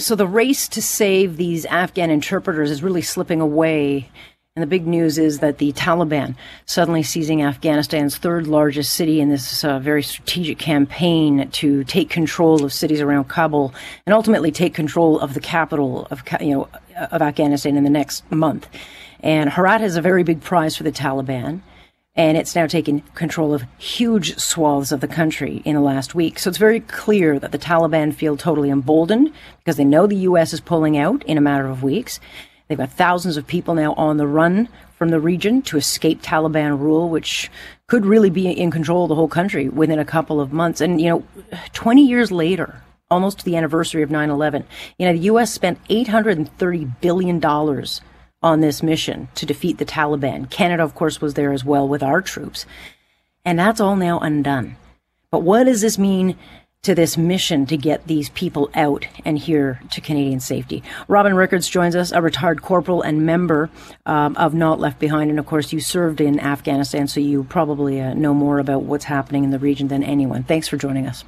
So the race to save these Afghan interpreters is really slipping away. And the big news is that the Taliban suddenly seizing Afghanistan's third largest city in this uh, very strategic campaign to take control of cities around Kabul and ultimately take control of the capital of you know of Afghanistan in the next month. And Herat is a very big prize for the Taliban and it's now taken control of huge swaths of the country in the last week. So it's very clear that the Taliban feel totally emboldened because they know the U.S. is pulling out in a matter of weeks. They've got thousands of people now on the run from the region to escape Taliban rule, which could really be in control of the whole country within a couple of months. And, you know, 20 years later, almost to the anniversary of 9 11, you know, the U.S. spent $830 billion on this mission to defeat the Taliban. Canada, of course, was there as well with our troops. And that's all now undone. But what does this mean to this mission to get these people out and here to Canadian safety. Robin Rickards joins us, a retired corporal and member um, of Not Left Behind. And of course, you served in Afghanistan, so you probably uh, know more about what's happening in the region than anyone. Thanks for joining us.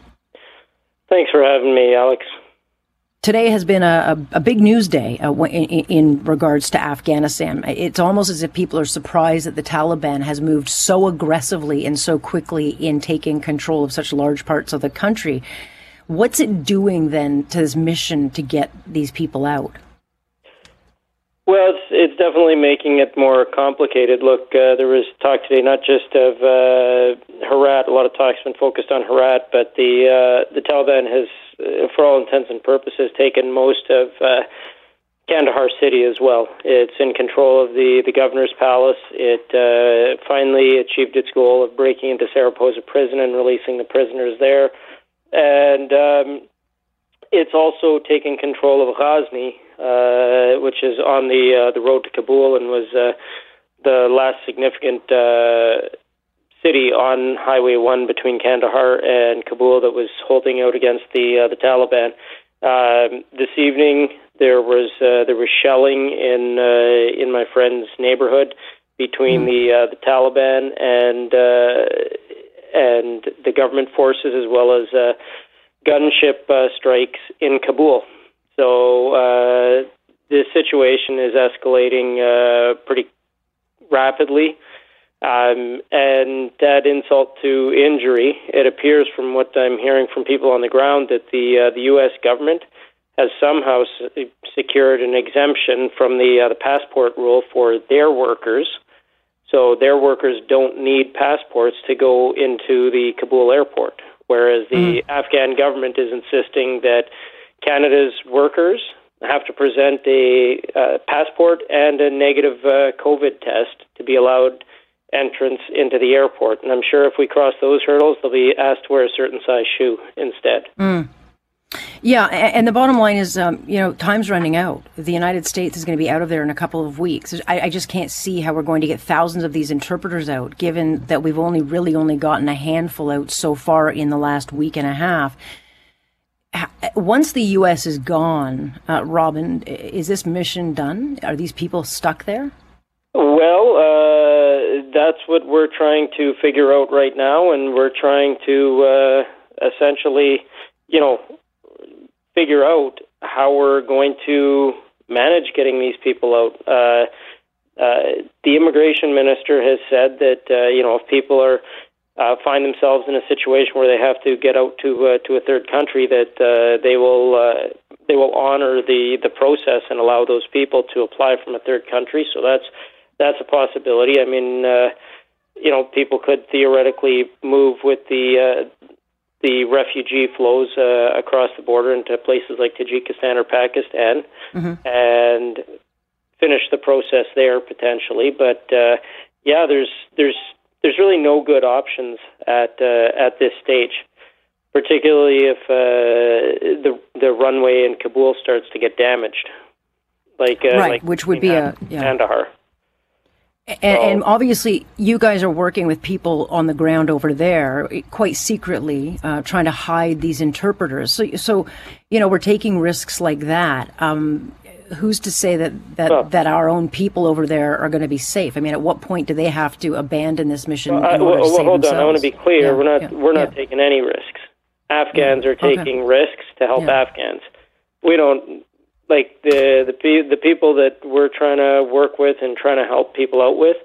Thanks for having me, Alex. Today has been a, a, a big news day uh, in, in, regards to Afghanistan. It's almost as if people are surprised that the Taliban has moved so aggressively and so quickly in taking control of such large parts of the country. What's it doing then to this mission to get these people out? Well, it's it's definitely making it more complicated. Look, uh, there was talk today not just of uh, Herat. A lot of talk's been focused on Herat, but the uh, the Taliban has uh, for all intents and purposes, taken most of uh, Kandahar city as well. It's in control of the, the governor's palace. It uh, finally achieved its goal of breaking into Sarposa prison and releasing the prisoners there. And um, it's also taken control of Ghazni, uh, which is on the uh, the road to Kabul and was uh, the last significant uh, city on Highway 1 between Kandahar and Kabul that was holding out against the uh, the Taliban. Um, this evening there was uh, there was shelling in uh, in my friend's neighborhood between mm. the uh, the Taliban and uh, and the government forces as well as uh, gunship uh, strikes in Kabul. So uh, this situation is escalating uh, pretty rapidly. Um, and that insult to injury, it appears from what I'm hearing from people on the ground that the uh, the U.S. government has somehow s- secured an exemption from the uh, the passport rule for their workers, so their workers don't need passports to go into the Kabul airport, whereas the mm. Afghan government is insisting that Canada's workers have to present a uh, passport and a negative uh, COVID test to be allowed entrance into the airport. And I'm sure if we cross those hurdles, they'll be asked to wear a certain size shoe instead. Mm. Yeah, and the bottom line is, um, you know, time's running out. The United States is going to be out of there in a couple of weeks. I, I, just can't see how we're going to get thousands of these interpreters out, given that we've only really only gotten a handful out so far in the last week and a half. Once the U.S. is gone, uh, Robin, is this mission done? Are these people stuck there? Well, uh, that's what we're trying to figure out right now, and we're trying to uh, essentially, you know, figure out how we're going to manage getting these people out. Uh, uh, the immigration minister has said that uh, you know if people are uh, find themselves in a situation where they have to get out to uh, to a third country, that uh, they will uh, they will honor the the process and allow those people to apply from a third country. So that's that's a possibility. I mean, uh, you know, people could theoretically move with the uh, the refugee flows uh, across the border into places like Tajikistan or Pakistan, mm-hmm. and finish the process there potentially. But uh, yeah, there's there's there's really no good options at uh, at this stage, particularly if uh, the the runway in Kabul starts to get damaged, like uh, right, like which would be a yeah. Kandahar. And, and, obviously, you guys are working with people on the ground over there, quite secretly, uh, trying to hide these interpreters. So, so, you know, we're taking risks like that. Um, who's to say that that, that our own people over there are going to be safe? I mean, at what point do they have to abandon this mission? Well, I, well, well hold themselves? on. I want to be clear. Yeah, we're not yeah, we're not yeah. taking any risks. Afghans are taking okay. risks to help Afghans we don't like the the the people that we're trying to work with and trying to help people out with.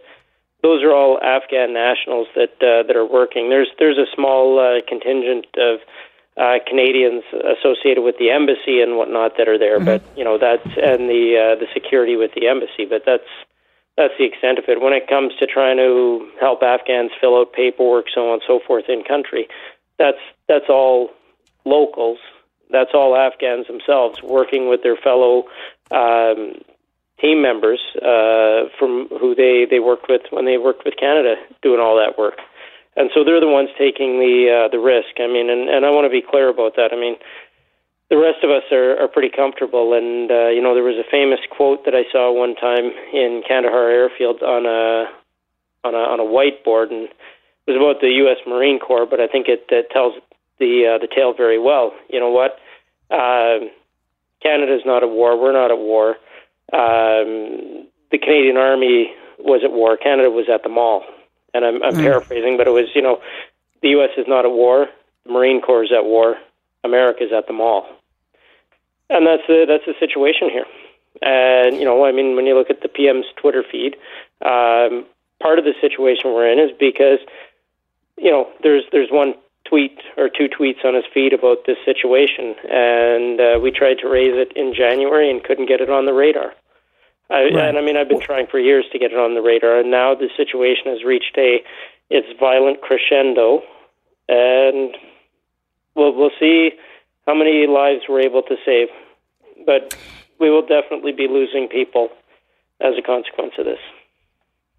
Those are all Afghan nationals that uh, that are working. There's there's a small uh, contingent of uh, Canadians associated with the embassy and whatnot that are there, mm-hmm. but you know that's and the uh, the security with the embassy. But that's that's the extent of it. When it comes to trying to help Afghans fill out paperwork, so on and so forth in country, that's that's all locals. That's all Afghans themselves working with their fellow um, team members uh, from who they they worked with when they worked with Canada, doing all that work and so they're the ones taking the uh, the risk. I mean, and, and I want to be clear about that. I mean, the rest of us are, are pretty comfortable. And uh, you know, there was a famous quote that I saw one time in Kandahar Airfield on a on a on a whiteboard, and it was about the U.S. Marine Corps. But I think it, it tells the uh, the tale very well. You know what? Uh, Canada's not at war. We're not at war. Um, the Canadian Army was at war. Canada was at the mall and I'm, I'm mm. paraphrasing, but it was you know, the U.S. is not at war, the Marine Corps is at war, America is at the mall, and that's the that's the situation here. And you know, I mean, when you look at the PM's Twitter feed, um, part of the situation we're in is because you know there's there's one tweet or two tweets on his feed about this situation, and uh, we tried to raise it in January and couldn't get it on the radar. I, right. And I mean, I've been trying for years to get it on the radar, and now the situation has reached a its violent crescendo, and we'll we'll see how many lives we're able to save, but we will definitely be losing people as a consequence of this.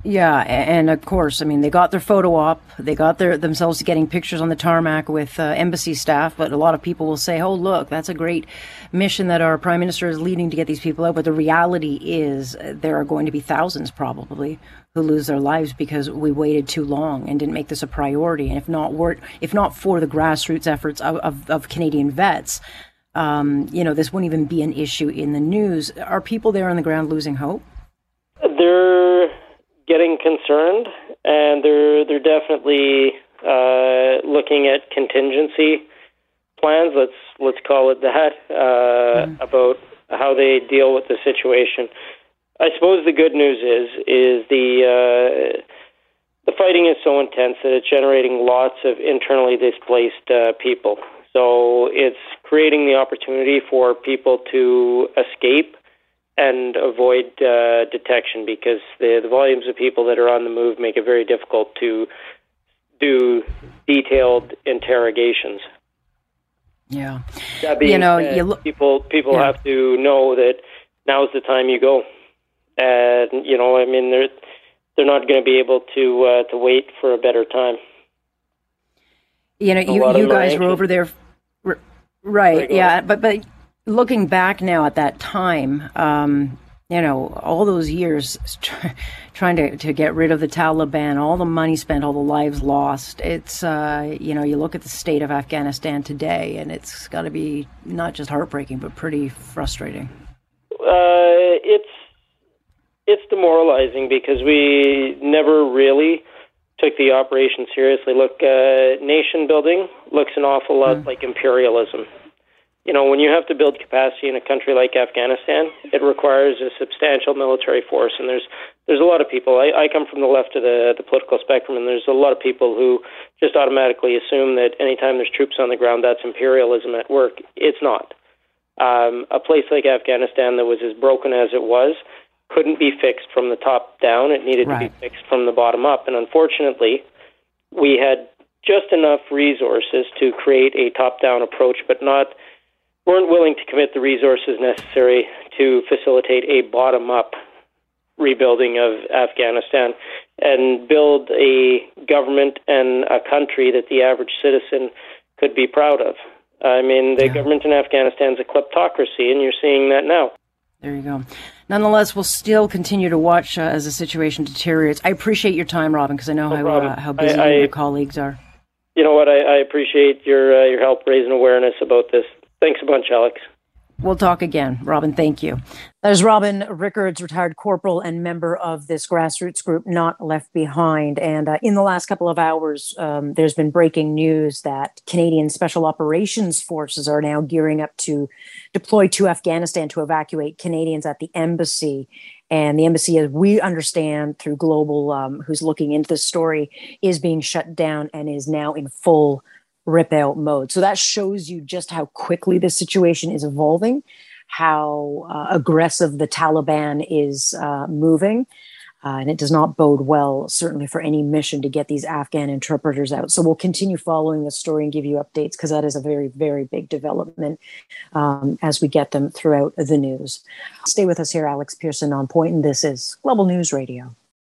Yeah, and of course, I mean, they got their photo op. They got their themselves getting pictures on the tarmac with uh, embassy staff. But a lot of people will say, "Oh, look, that's a great mission that our prime minister is leading to get these people out." But the reality is, uh, there are going to be thousands, probably, who lose their lives because we waited too long and didn't make this a priority. And if not, were, if not for the grassroots efforts of, of, of Canadian vets, um, you know, this wouldn't even be an issue in the news. Are people there on the ground losing hope? They're getting concerned, and they're they're definitely uh, looking at contingency plans. Let's let's call it that uh, mm. about how they deal with the situation. I suppose the good news is is the uh, the fighting is so intense that it's generating lots of internally displaced uh, people. So it's creating the opportunity for people to escape and avoid uh, detection because the, the volumes of people that are on the move make it very difficult to do detailed interrogations. Yeah, you know, said, you lo- people people yeah. have to know that now's the time you go, and you know, I mean, they're they're not going to be able to uh, to wait for a better time. You know, you you guys were over there, right? Yeah, but but looking back now at that time, um, you know, all those years try, trying to, to get rid of the Taliban, all the money spent, all the lives lost. It's, uh, you know, you look at the state of Afghanistan today, and it's got to be not just heartbreaking, but pretty frustrating. Uh, it's it's demoralizing because we never really took the operation seriously. Look, uh, nation building looks an awful lot mm. like imperialism you know, when you have to build capacity in a country like Afghanistan, it requires a substantial military force, and there's there's a lot of people. I, I come from the left of the the political spectrum, and there's a lot of people who just automatically assume that anytime there's troops on the ground, that's imperialism at work. It's not. Um, a place like Afghanistan that was as broken as it was couldn't be fixed from the top down. It needed right. to be fixed from the bottom up, and unfortunately, we had just enough resources to create a top down approach, but not weren't willing to commit the resources necessary to facilitate a bottom up rebuilding of Afghanistan and build a government and a country that the average citizen could be proud of. I mean, the yeah. government in Afghanistan is a kleptocracy, and you're seeing that now. There you go. Nonetheless, we'll still continue to watch uh, as the situation deteriorates. I appreciate your time, Robin, because I know no how, uh, how busy I, I, your colleagues are. You know what? I, I appreciate your uh, your help raising awareness about this Thanks a bunch, Alex. We'll talk again. Robin, thank you. That is Robin Rickards, retired corporal and member of this grassroots group, Not Left Behind. And uh, in the last couple of hours, um, there's been breaking news that Canadian Special Operations Forces are now gearing up to deploy to Afghanistan to evacuate Canadians at the embassy. And the embassy, as we understand through Global, um, who's looking into this story, is being shut down and is now in full rip out mode. So that shows you just how quickly the situation is evolving, how uh, aggressive the Taliban is uh, moving. Uh, and it does not bode well, certainly for any mission to get these Afghan interpreters out. So we'll continue following the story and give you updates because that is a very, very big development um, as we get them throughout the news. Stay with us here, Alex Pierson on point, and this is Global News Radio.